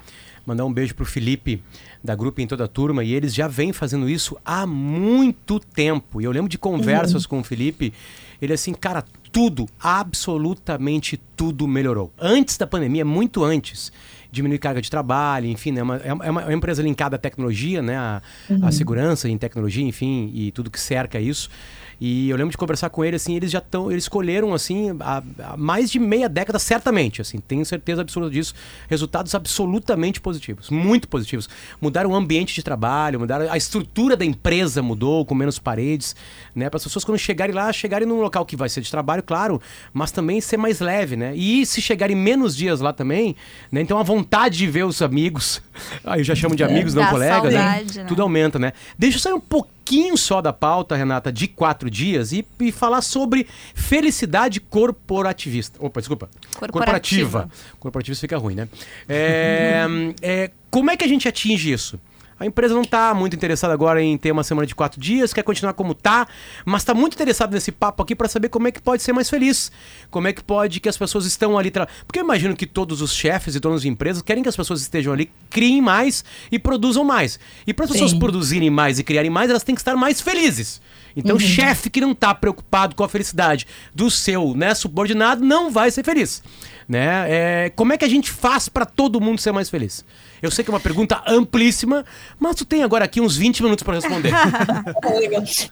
Speaker 2: Mandar um beijo para o Felipe da Grupo em toda a turma e eles já vêm fazendo isso há muito tempo. E eu lembro de conversas uhum. com o Felipe, ele assim, cara, tudo, absolutamente tudo melhorou. Antes da pandemia, muito antes diminuir carga de trabalho, enfim, né? é, uma, é, uma, é uma empresa linkada à tecnologia, né? A, uhum. a segurança em tecnologia, enfim, e tudo que cerca isso. E eu lembro de conversar com ele, assim, eles já estão, eles escolheram, assim, há, há, mais de meia década, certamente, assim, tenho certeza absoluta disso, resultados absolutamente positivos, muito positivos. Mudaram o ambiente de trabalho, mudaram a estrutura da empresa mudou, com menos paredes, né, para as pessoas quando chegarem lá, chegarem num local que vai ser de trabalho, claro, mas também ser mais leve, né, e se chegarem menos dias lá também, né, então a vontade de ver os amigos. Aí eu já chamo de amigos, não
Speaker 3: Dá
Speaker 2: colegas, né?
Speaker 3: saudade, né?
Speaker 2: Tudo aumenta, né? Deixa eu sair um pouquinho só da pauta, Renata, de quatro dias e, e falar sobre felicidade corporativista. Opa, desculpa.
Speaker 3: Corporativa.
Speaker 2: Corporativista fica ruim, né? É, é, como é que a gente atinge isso? A empresa não está muito interessada agora em ter uma semana de quatro dias, quer continuar como tá, mas está muito interessada nesse papo aqui para saber como é que pode ser mais feliz. Como é que pode que as pessoas estão ali. Tra... Porque eu imagino que todos os chefes e donos de empresas querem que as pessoas estejam ali, criem mais e produzam mais. E para as pessoas produzirem mais e criarem mais, elas têm que estar mais felizes. Então, chefe que não está preocupado com a felicidade do seu né, subordinado não vai ser feliz. Né? É, como é que a gente faz para todo mundo ser mais feliz? Eu sei que é uma pergunta amplíssima, mas tu tem agora aqui uns 20 minutos para responder.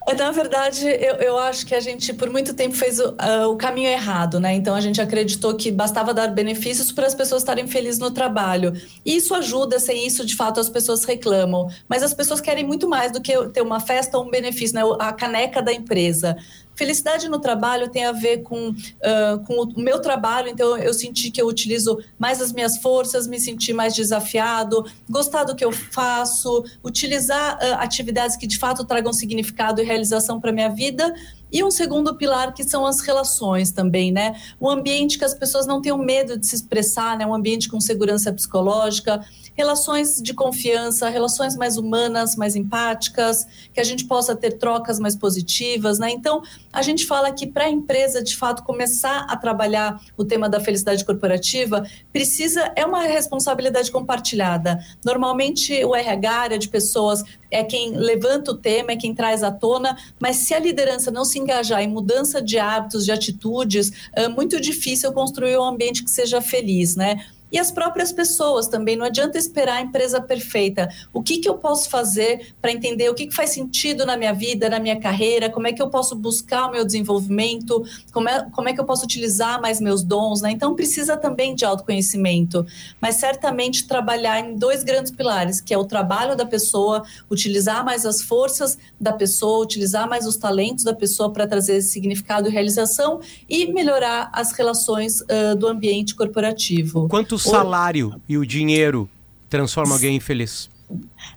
Speaker 6: É Na verdade, eu, eu acho que a gente, por muito tempo, fez o, ah, o caminho errado, né? Então, a gente acreditou que bastava dar benefícios para as pessoas estarem felizes no trabalho. E isso ajuda, sem isso, de fato, as pessoas reclamam. Mas as pessoas querem muito mais do que ter uma festa ou um benefício, né? A caneca da empresa. Felicidade no trabalho tem a ver com, ah, com o meu trabalho, então eu senti que eu utilizo mais as minhas forças, me sentir mais desafiado, gostar do que eu faço, utilizar ah, atividades que de fato tragam significado e realização para minha vida. E um segundo pilar que são as relações também, né? Um ambiente que as pessoas não tenham medo de se expressar, né? Um ambiente com segurança psicológica, relações de confiança, relações mais humanas, mais empáticas, que a gente possa ter trocas mais positivas, né? Então, a gente fala que para a empresa, de fato, começar a trabalhar o tema da felicidade corporativa, precisa, é uma responsabilidade compartilhada. Normalmente, o RH, área de pessoas, é quem levanta o tema, é quem traz à tona, mas se a liderança não se engajar em mudança de hábitos, de atitudes, é muito difícil construir um ambiente que seja feliz, né? E as próprias pessoas também, não adianta esperar a empresa perfeita. O que, que eu posso fazer para entender o que, que faz sentido na minha vida, na minha carreira, como é que eu posso buscar o meu desenvolvimento, como é, como é que eu posso utilizar mais meus dons, né? Então precisa também de autoconhecimento, mas certamente trabalhar em dois grandes pilares, que é o trabalho da pessoa, utilizar mais as forças da pessoa, utilizar mais os talentos da pessoa para trazer significado e realização e melhorar as relações ah, do ambiente corporativo.
Speaker 2: Quanto o salário e o dinheiro transforma alguém infeliz?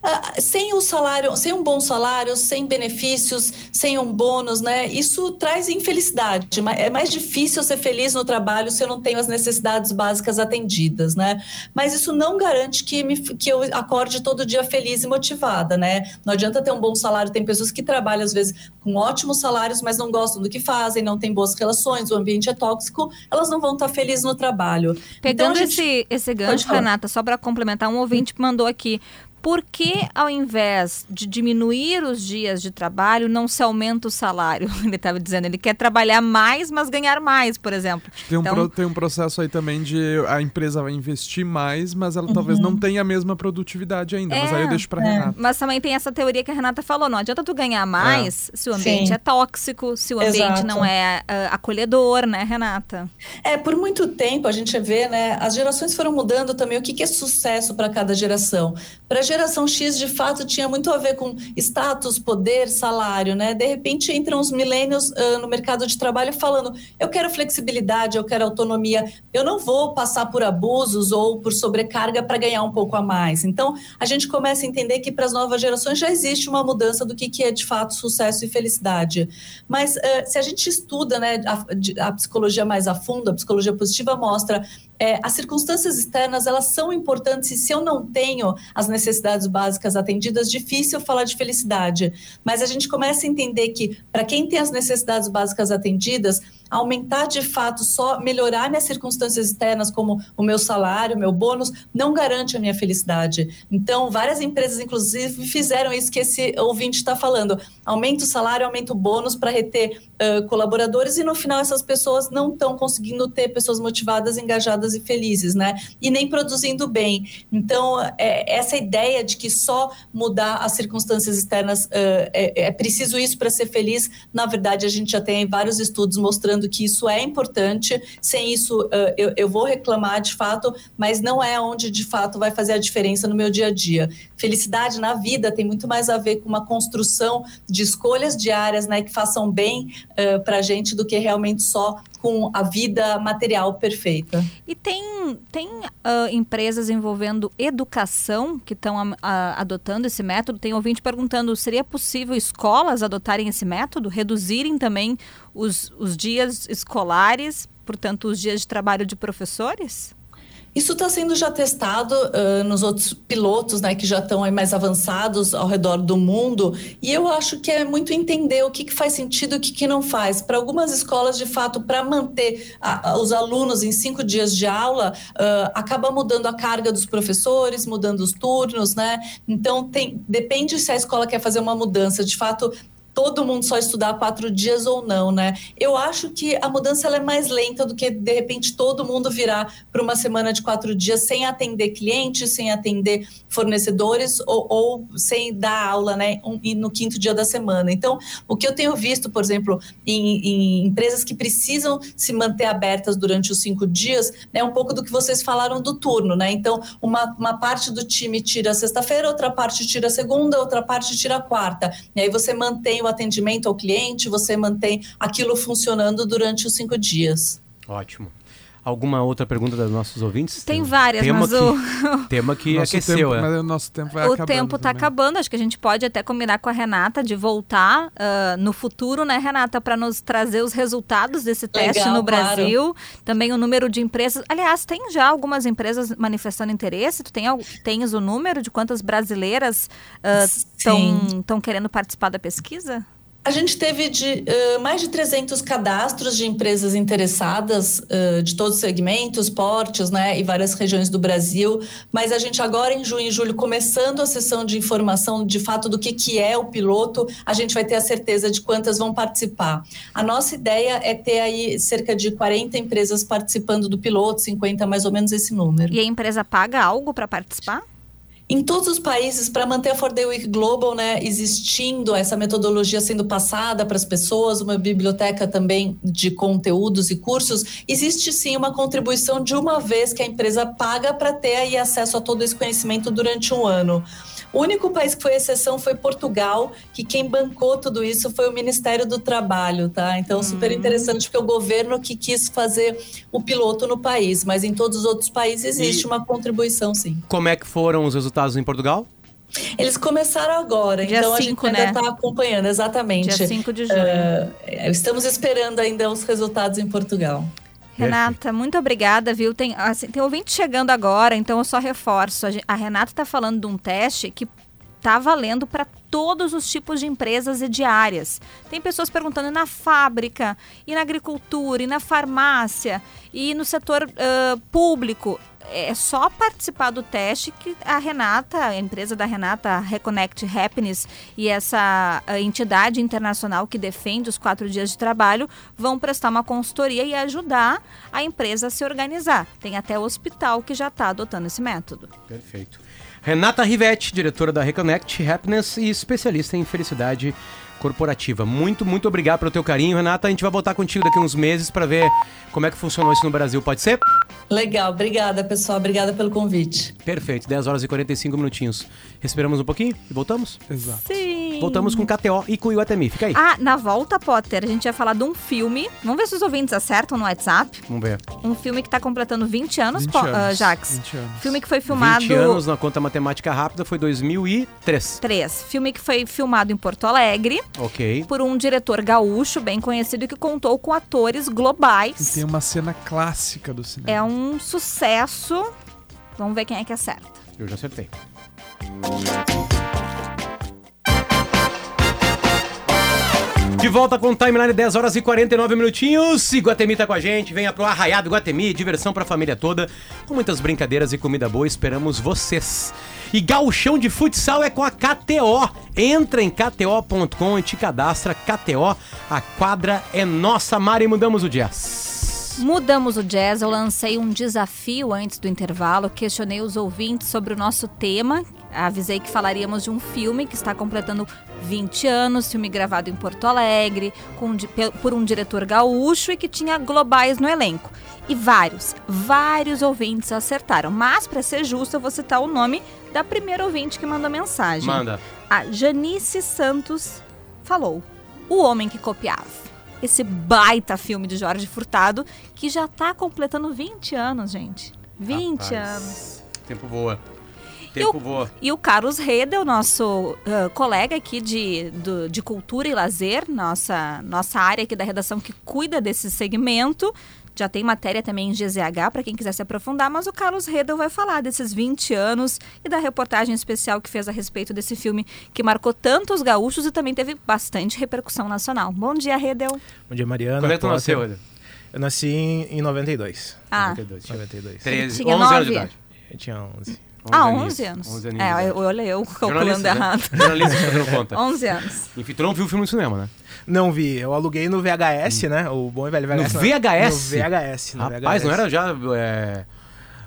Speaker 6: Ah, sem o salário, sem um bom salário, sem benefícios, sem um bônus, né? Isso traz infelicidade. É mais difícil ser feliz no trabalho se eu não tenho as necessidades básicas atendidas, né? Mas isso não garante que, me- que eu acorde todo dia feliz e motivada, né? Não adianta ter um bom salário. Tem pessoas que trabalham, às vezes, com ótimos salários, mas não gostam do que fazem, não têm boas relações, o ambiente é tóxico, elas não vão estar felizes no trabalho.
Speaker 3: Pegando
Speaker 6: Então, gente-
Speaker 3: esse, esse gancho. Renata, só para complementar, um ouvinte mandou aqui. Por que, ao invés de diminuir os dias de trabalho, não se aumenta o salário? Ele estava dizendo, ele quer trabalhar mais, mas ganhar mais, por exemplo.
Speaker 5: Tem um,
Speaker 3: Então-
Speaker 5: pro- tem um processo aí também de a empresa vai investir mais, mas ela talvez não tenha a mesma produtividade ainda. mas aí eu
Speaker 3: É,
Speaker 5: deixo pra Renata.
Speaker 3: Mas também tem essa teoria que a Renata falou, não adianta tu ganhar mais se o ambiente
Speaker 6: Sim.
Speaker 3: é tóxico, se o ambiente
Speaker 6: Exato.
Speaker 3: não é ah, acolhedor, né, Renata?
Speaker 6: É, por muito tempo a gente vê, né? As gerações foram mudando também. O que, que é sucesso para cada geração? Para a geração X, de fato, tinha muito a ver com status, poder, salário, né? De repente entram os milênios ah, no mercado de trabalho falando: eu quero flexibilidade, eu quero autonomia, eu não vou passar por abusos ou por sobrecarga para ganhar um pouco a mais. Então, a gente começa a entender que para as novas gerações já existe uma mudança do que, que é de fato sucesso e felicidade. Mas ah, se a gente estuda né, a, a psicologia mais a fundo, a psicologia positiva mostra é, as circunstâncias externas elas são importantes e se eu não tenho as necessidades básicas atendidas, difícil falar de felicidade. Mas a gente começa a entender que para quem tem as necessidades básicas atendidas, aumentar de fato só melhorar minhas circunstâncias externas, como o meu salário, o meu bônus, não garante a minha felicidade. Então, várias empresas, inclusive, fizeram isso que esse ouvinte está falando: aumenta o salário, aumenta o bônus para reter uh, colaboradores, e no final essas pessoas não estão conseguindo ter pessoas motivadas, engajadas e felizes, né? E nem produzindo bem. Então, é, essa ideia de que só mudar as circunstâncias externas uh, é, é preciso isso para ser feliz, na verdade, a gente já tem vários estudos mostrando que isso é importante. Sem isso, uh, eu, eu vou reclamar de fato, mas não é onde de fato vai fazer a diferença no meu dia a dia. Felicidade na vida tem muito mais a ver com uma construção de escolhas diárias, né, que façam bem uh, para a gente do que realmente só com a vida material perfeita.
Speaker 3: E tem, tem uh, empresas envolvendo educação que estão adotando esse método? Tem ouvinte perguntando: seria possível escolas adotarem esse método, reduzirem também os, os dias escolares, portanto, os dias de trabalho de professores?
Speaker 6: Isso está sendo já testado uh, nos outros pilotos, né, que já estão mais avançados ao redor do mundo. E eu acho que é muito entender o que, que faz sentido e o que, que não faz. Para algumas escolas, de fato, para manter a, a, os alunos em cinco dias de aula, uh, acaba mudando a carga dos professores, mudando os turnos, né? Então tem, depende se a escola quer fazer uma mudança. De fato, todo mundo só estudar quatro dias ou não, né? Eu acho que a mudança é mais lenta do que de repente todo mundo virar para uma semana de quatro dias sem atender clientes, sem atender fornecedores ou, ou sem dar aula, né? Um, no quinto dia da semana. Então, o que eu tenho visto, por exemplo, em, em empresas que precisam se manter abertas durante os cinco dias, é né, um pouco do que vocês falaram do turno, né? Então, uma, uma parte do time tira sexta-feira, outra parte tira segunda, outra parte tira quarta. E aí você mantém o atendimento ao cliente, você mantém aquilo funcionando durante os cinco dias.
Speaker 2: Ótimo. Alguma outra pergunta dos nossos ouvintes?
Speaker 3: Tem, várias, tema
Speaker 2: mas
Speaker 3: que,
Speaker 2: o... tema que aqueceu,
Speaker 5: tempo,
Speaker 2: é.
Speaker 5: Mas o nosso tempo vai
Speaker 3: O
Speaker 5: acabando
Speaker 3: tempo está acabando, acho que a gente pode até combinar com a Renata de voltar uh, no futuro, né, Renata, para nos trazer os resultados desse teste Legal, no Brasil. Claro. Também o número de empresas. Aliás, tem já algumas empresas manifestando interesse? Tu tem, tens o número de quantas brasileiras estão uh, querendo participar da pesquisa?
Speaker 6: A gente teve de, uh, mais de 300 cadastros de empresas interessadas uh, de todos os segmentos, portes, né, e várias regiões do Brasil. Mas a gente agora em junho e julho começando a sessão de informação de fato do que que é o piloto, a gente vai ter a certeza de quantas vão participar. A nossa ideia é ter aí cerca de 40 empresas participando do piloto, 50 mais ou menos esse número.
Speaker 3: E a empresa paga algo para participar?
Speaker 6: Em todos os países, para manter a For Day Week Global né, existindo, essa metodologia sendo passada para as pessoas, uma biblioteca também de conteúdos e cursos, existe sim uma contribuição de uma vez que a empresa paga para ter aí acesso a todo esse conhecimento durante um ano. O único país que foi exceção foi Portugal, que quem bancou tudo isso foi o Ministério do Trabalho, tá? Então, super hum. interessante, porque o governo que quis fazer o piloto no país, mas em todos os outros países existe e uma contribuição, sim.
Speaker 2: Como é que foram os resultados em Portugal?
Speaker 6: Eles começaram agora,
Speaker 3: Dia
Speaker 6: então
Speaker 3: cinco,
Speaker 6: a gente ainda
Speaker 3: está
Speaker 6: né? acompanhando, exatamente.
Speaker 3: Dia 5 de junho. Uh,
Speaker 6: estamos esperando ainda os resultados em Portugal.
Speaker 3: Renata, muito obrigada, viu? Tem, assim, tem ouvinte chegando agora, então eu só reforço. A, a Renata está falando de um teste que está valendo para todos os tipos de empresas e de áreas. Tem pessoas perguntando na fábrica, e na agricultura, e na farmácia, e no setor uh, público é só participar do teste que a Renata, a empresa da Renata, a Reconnect Happiness e essa entidade internacional que defende os quatro dias de trabalho vão prestar uma consultoria e ajudar a empresa a se organizar. Tem até o hospital que já está adotando esse método.
Speaker 2: Perfeito. Renata Rivetti, diretora da Reconnect Happiness e especialista em felicidade corporativa. Muito, muito obrigado pelo teu carinho, Renata. A gente vai voltar contigo daqui uns meses para ver como é que funcionou isso no Brasil. Pode ser?
Speaker 6: Legal, obrigada pessoal, obrigada pelo convite.
Speaker 2: Perfeito, 10 horas e 45 minutinhos. Respiramos um pouquinho e voltamos?
Speaker 5: Exato.
Speaker 3: Sim.
Speaker 2: Voltamos com KTO e com o Iguatemi, fica aí.
Speaker 3: Ah, na volta, Potter, a gente vai falar de um filme. Vamos ver se os ouvintes acertam no WhatsApp.
Speaker 2: Vamos ver.
Speaker 3: Um filme que tá completando 20 anos,
Speaker 5: 20 anos uh,
Speaker 3: Jax.
Speaker 5: 20 anos.
Speaker 3: Filme que foi filmado...
Speaker 2: 20 anos na conta matemática rápida foi 2003.
Speaker 3: 3. Filme que foi filmado em Porto Alegre.
Speaker 2: Ok.
Speaker 3: Por um diretor gaúcho bem conhecido que contou com atores globais.
Speaker 5: E tem uma cena clássica do cinema.
Speaker 3: É um sucesso. Vamos ver quem é que acerta.
Speaker 2: Eu já acertei. De volta com o Timeline 10 horas e 49 minutinhos. Iguatemi tá com a gente. Venha pro Arraiado Iguatemi. Diversão pra família toda. Com muitas brincadeiras e comida boa. Esperamos vocês. E gauchão de futsal é com a KTO. Entra em kto.com e te cadastra. KTO, a quadra é nossa. Mari, mudamos o jazz.
Speaker 3: Mudamos o jazz, eu lancei um desafio antes do intervalo, questionei os ouvintes sobre o nosso tema, avisei que falaríamos de um filme que está completando 20 anos, filme gravado em Porto Alegre, com, por um diretor gaúcho e que tinha globais no elenco. E vários, vários ouvintes acertaram. Mas, para ser justo, eu vou citar o nome da primeira ouvinte que mandou mensagem.
Speaker 2: Manda.
Speaker 3: A Janice Santos falou: O Homem que Copiava. esse baita filme de Jorge Furtado, que já tá completando 20 anos, gente. 20
Speaker 2: Rapaz,
Speaker 3: anos.
Speaker 2: Tempo voa.
Speaker 3: E o-
Speaker 2: Tempo voa.
Speaker 3: E o Carlos Redel, nosso ah, colega aqui de, do- de cultura e lazer, nossa, nossa área aqui da redação que cuida desse segmento. Já tem matéria também em GZH para quem quiser se aprofundar, mas o Carlos Redel vai falar desses 20 anos e da reportagem especial que fez a respeito desse filme que marcou tanto os gaúchos e também teve bastante repercussão nacional. Bom dia, Redel.
Speaker 7: Bom dia, Mariana.
Speaker 2: Quando é que tu nasceu?
Speaker 7: Eu nasci em, em 13.
Speaker 3: Ah,
Speaker 2: 92.
Speaker 7: 92.
Speaker 2: 13,
Speaker 3: tinha
Speaker 2: 11 anos de idade.
Speaker 7: Eu tinha 11.
Speaker 3: Ah
Speaker 2: aninhos.
Speaker 3: 11 anos.
Speaker 2: 11 aninhos de
Speaker 3: é, eu, olha eu calculando
Speaker 2: Jornalista, né?
Speaker 3: errado.
Speaker 2: Jornalista fazendo conta.
Speaker 3: 11 anos.
Speaker 2: Enfim, tu não viu o filme no cinema, né?
Speaker 7: Não vi, eu aluguei no VHS, né? O bom e velho VHS.
Speaker 2: No
Speaker 7: não-
Speaker 2: VHS?
Speaker 7: No VHS. No
Speaker 2: Rapaz,
Speaker 7: VHS.
Speaker 2: não era já é,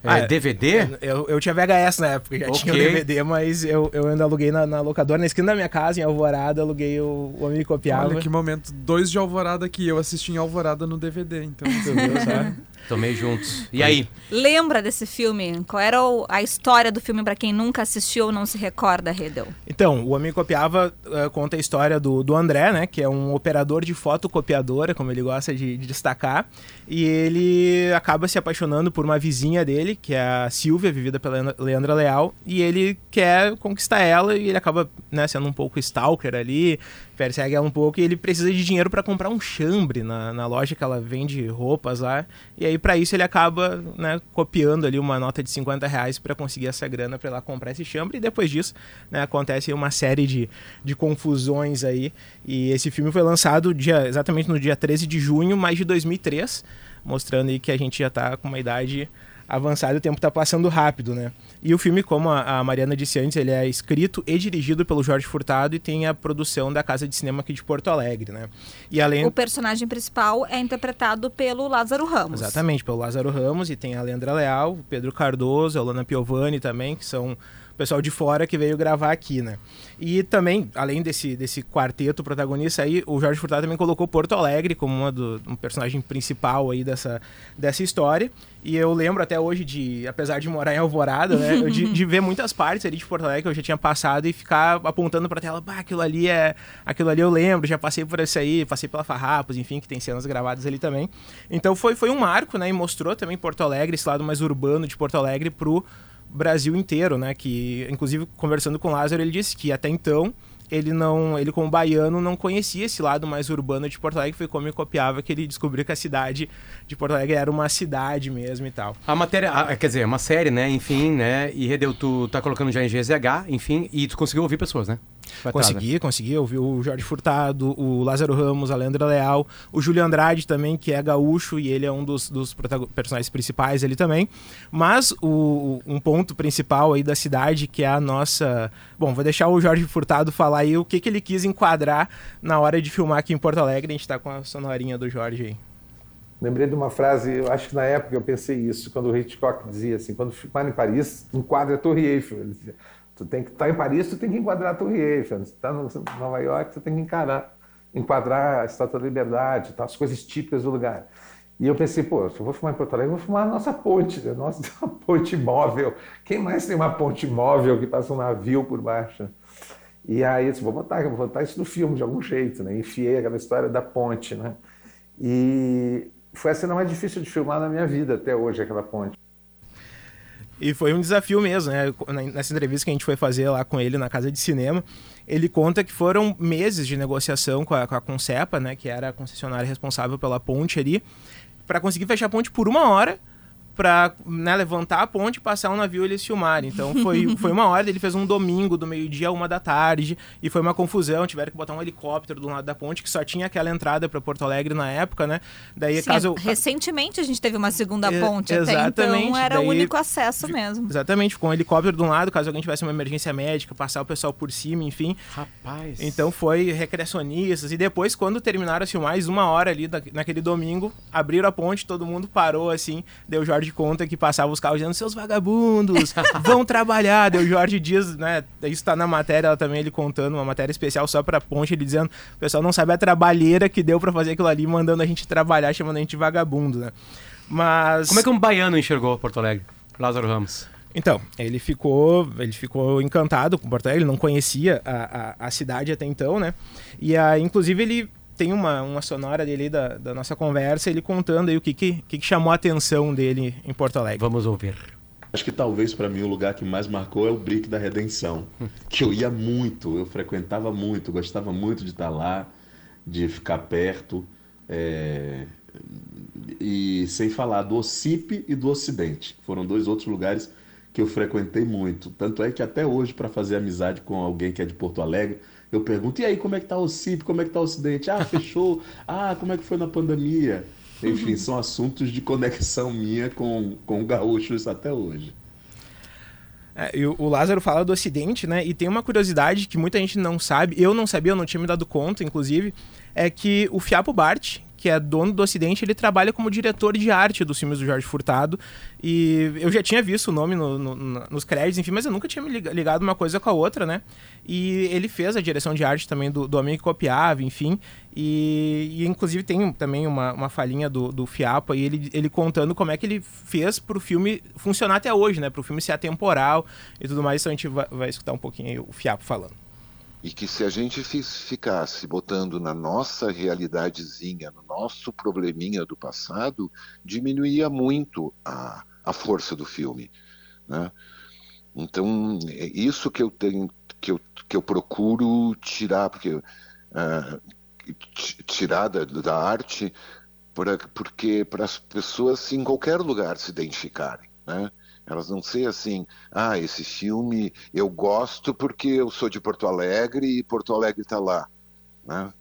Speaker 2: é,
Speaker 7: Ah, é.
Speaker 2: DVD?
Speaker 7: Eu, eu tinha VHS na época, já tinha o. DVD, mas eu, eu ainda aluguei na, na locadora, na esquina da minha casa, em Alvorada, aluguei o, o Homem Copiava.
Speaker 5: Olha que momento. Dois de Alvorada que eu assisti em Alvorada no DVD, então.
Speaker 7: Viu, sabe?
Speaker 2: Tomei juntos. E aí?
Speaker 3: Lembra desse filme? Qual era o- a história do filme para quem nunca assistiu ou não se recorda, Redel?
Speaker 7: Então, o Homem que Copiava eh, conta a história do, do André, né? Que é um operador de fotocopiadora, como ele gosta de, de destacar. E ele acaba se apaixonando por uma vizinha dele, que é a Silvia, vivida pela Leandra- Leandra Leal. E ele quer conquistar ela e ele acaba né, sendo um pouco stalker ali, persegue ela um pouco. E ele precisa de dinheiro para comprar um chambre na, na loja que ela vende roupas lá. E aí, para isso, ele acaba né, copiando ali uma nota de 50 reais para conseguir essa grana para ela comprar esse chambre. E depois disso, né, acontece uma série de, de confusões aí. E esse filme foi lançado dia, exatamente no dia 13 de junho, mais de 2003, mostrando aí que a gente já está com uma idade avançada e o tempo está passando rápido, né? E o filme, como a, Mariana disse antes, ele é escrito e dirigido pelo Jorge Furtado e tem a produção da Casa de Cinema aqui de Porto Alegre, né? E além...
Speaker 3: O personagem principal é interpretado pelo Lázaro Ramos.
Speaker 7: Exatamente, pelo Lázaro Ramos e tem a Leandra Leal, o Pedro Cardoso, a Lana Piovani também, que são pessoal de fora que veio gravar aqui, né? E também, além desse, desse quarteto protagonista aí, o Jorge Furtado também colocou Porto Alegre como uma do, um personagem principal aí dessa, dessa história. E eu lembro até hoje de, apesar de morar em Alvorada, né? eu de, de ver muitas partes ali de Porto Alegre que eu já tinha passado e ficar apontando pra tela, bah, aquilo ali é. Aquilo ali eu lembro, já passei por isso aí, passei pela Farrapos, enfim, que tem cenas gravadas ali também. Então foi, foi um marco, né? E mostrou também Porto Alegre, esse lado mais urbano de Porto Alegre, pro Brasil inteiro, né? Que, inclusive, conversando com o Lázaro, ele disse que até então ele não, ele como baiano não conhecia esse lado mais urbano de Porto Alegre, foi como ele copiava que ele descobriu que a cidade de Porto Alegre era uma cidade mesmo e tal.
Speaker 2: A matéria, a- quer dizer, é uma série, né? Enfim, né? E Redeu, tu tá colocando já em GZH, enfim, e tu conseguiu ouvir pessoas, né? Né?
Speaker 7: Consegui, consegui. Eu vi o Jorge Furtado, o Lázaro Ramos, a Leandra Leal, o Júlio Andrade também, que é gaúcho e ele é um dos, dos personagens principais ali também. Mas o, um ponto principal aí da cidade, que é a nossa. Bom, vou deixar o Jorge Furtado falar aí o que, que ele quis enquadrar na hora de filmar aqui em Porto Alegre. A gente tá com a sonorinha do Jorge aí.
Speaker 8: Lembrei de uma frase, eu acho que na época eu pensei isso, quando o Hitchcock dizia assim, quando filmar em Paris, enquadra a Torre Eiffel. Ele dizia, tu tem que estar em Paris, tu tem que enquadrar a Torre Eiffel. Está em Nova York, tu tem que encarar, enquadrar a Estátua da Liberdade, tá, as coisas típicas do lugar. E eu pensei, pô, se eu vou filmar em Porto Alegre, eu vou filmar a nossa ponte, né? Nossa, ponte móvel. Quem mais tem uma ponte móvel que passa um navio por baixo? E aí eu disse, vou botar, vou botar isso no filme de algum jeito, né? Enfiei aquela história da ponte, né? E foi a cena mais difícil de filmar na minha vida até hoje, aquela ponte.
Speaker 7: E foi um desafio mesmo, né? Nessa entrevista que a gente foi fazer lá com ele na casa de cinema, ele conta que foram meses de negociação com a, com a Concepa, né? Que era a concessionária responsável pela ponte ali, para conseguir fechar a ponte por uma hora para né, levantar a ponte, passar um navio e eles filmarem. Então foi, foi uma hora, ele fez um domingo do meio-dia a uma da tarde e foi uma confusão, tiveram que botar um helicóptero do lado da ponte que só tinha aquela entrada para Porto Alegre na época, né? Daí
Speaker 3: Sim,
Speaker 7: caso
Speaker 3: Recentemente a gente teve uma segunda
Speaker 7: É,
Speaker 3: ponte, até então
Speaker 7: exatamente,
Speaker 3: era o
Speaker 7: daí-
Speaker 3: único acesso mesmo.
Speaker 7: Exatamente, com um helicóptero de um lado, caso alguém tivesse uma emergência médica, passar o pessoal por cima, enfim.
Speaker 2: Rapaz.
Speaker 7: Então foi recreacionistas. E depois, quando terminaram as filmagens, uma hora ali da- naquele domingo, abriram a ponte, todo mundo parou assim. Deu Jorge conta que passava os carros dizendo: seus vagabundos, vão trabalhar. Deu Jorge diz, né? Isso tá na matéria ela também, ele contando, uma matéria especial só pra ponte, ele dizendo: o pessoal não sabe a trabalheira que deu pra fazer aquilo ali, mandando a gente trabalhar, chamando a gente de vagabundo, né? Mas.
Speaker 2: Como é que um baiano enxergou Porto Alegre? Lázaro Ramos.
Speaker 7: Então, ele ficou, ele ficou encantado com Porto Alegre, ele não conhecia a, a, a cidade até então, né? E aí, inclusive, ele tem uma, uma sonora dele da, da nossa conversa, ele contando aí o que, que, que chamou a atenção dele em Porto Alegre.
Speaker 2: Vamos ouvir.
Speaker 9: Acho que talvez para mim o lugar que mais marcou é o Brick da Redenção, que eu ia muito, eu frequentava muito, gostava muito de estar lá, de ficar perto, é... e sem falar do OCIP e do Ocidente, foram dois outros lugares que eu frequentei muito. Tanto é que até hoje, para fazer amizade com alguém que é de Porto Alegre, eu pergunto, e aí, como é que tá o OCIP, como é que tá o Ocidente? Ah, fechou. ah, como é que foi na pandemia? Enfim, são assuntos de conexão minha com, com gaúchos até hoje.
Speaker 7: É, e o Lázaro fala do Ocidente, né? E tem uma curiosidade que muita gente não sabe, eu não sabia, eu não tinha me dado conta, inclusive, é que o Fiapo Bart, que é dono do Ocidente, ele trabalha como diretor de arte dos filmes do Jorge Furtado. E eu já tinha visto o nome no, no, nos créditos, enfim, mas eu nunca tinha me ligado uma coisa com a outra, né? E ele fez a direção de arte também do, do Homem que Copiava, enfim. E, e inclusive tem também uma, uma falhinha do, do Fiapo aí, ele, ele contando como é que ele fez pro filme funcionar até hoje, né? Pro filme ser atemporal e tudo mais. Então a gente vai, vai escutar um pouquinho o Fiapo falando
Speaker 10: e que se a gente ficasse botando na nossa realidadezinha, no nosso probleminha do passado, diminuía muito a, a força do filme. Né? Então, é isso que eu tenho, que eu, que eu procuro tirar, porque uh, tirar da, da arte, pra, porque para as pessoas em qualquer lugar se identificarem. Né? Elas não ser assim, ah, esse filme eu gosto porque eu sou de Porto Alegre e Porto Alegre está lá. Né?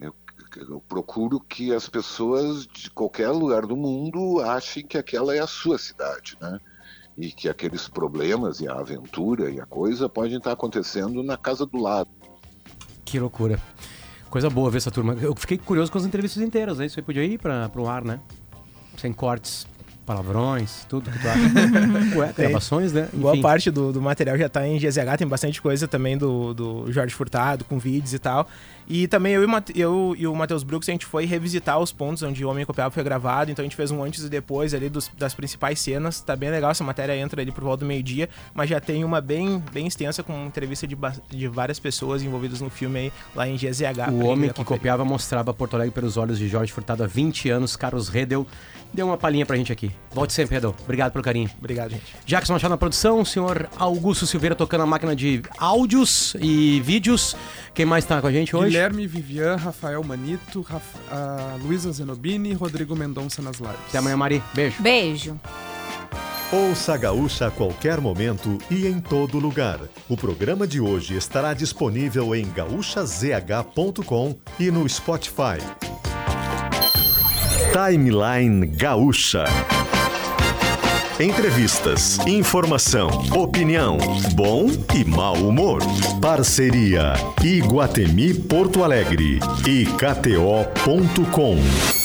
Speaker 10: Eu, eu, procuro que as pessoas de qualquer lugar do mundo achem que aquela é a sua cidade, né? E que aqueles problemas e a aventura e a coisa podem estar acontecendo na casa do lado.
Speaker 2: Que loucura. Coisa boa ver essa turma. Eu fiquei curioso com as entrevistas inteiras, né? Isso aí podia ir para o ar, né? Sem cortes palavrões, tudo que tu acha. Ué, gravações, né?
Speaker 7: Enfim. Boa parte do, do material já tá em GZH, tem bastante coisa também do, do Jorge Furtado, com vídeos e tal. E também eu e, Mate, eu e o Matheus Brooks, a gente foi revisitar os pontos onde o Homem Copiava foi gravado, então a gente fez um antes e depois ali dos, das principais cenas. Tá bem legal, essa matéria entra ali por volta do meio-dia, mas já tem uma bem, bem extensa com entrevista de, de várias pessoas envolvidas no filme aí, lá em GZH.
Speaker 2: O Homem que Copiava mostrava Porto Alegre pelos olhos de Jorge Furtado há 20 anos, Carlos Redel deu uma palhinha pra gente aqui. Volte sempre, Redel. Obrigado pelo carinho.
Speaker 7: Obrigado, gente.
Speaker 2: Jackson Machado na produção, o senhor Augusto Silveira tocando a máquina de áudios e vídeos. Quem mais tá com a gente hoje?
Speaker 5: Guilherme Vivian, Rafael Manito, Raf... Luísa Zenobini Rodrigo Mendonça nas lives.
Speaker 2: Até amanhã, Mari. Beijo.
Speaker 3: Beijo.
Speaker 1: Ouça a Gaúcha a qualquer momento e em todo lugar. O programa de hoje estará disponível em gaúchazh.com e no Spotify. Timeline Gaúcha. Entrevistas, informação, opinião, bom e mau humor. Parceria Iguatemi Porto Alegre e KTO.com.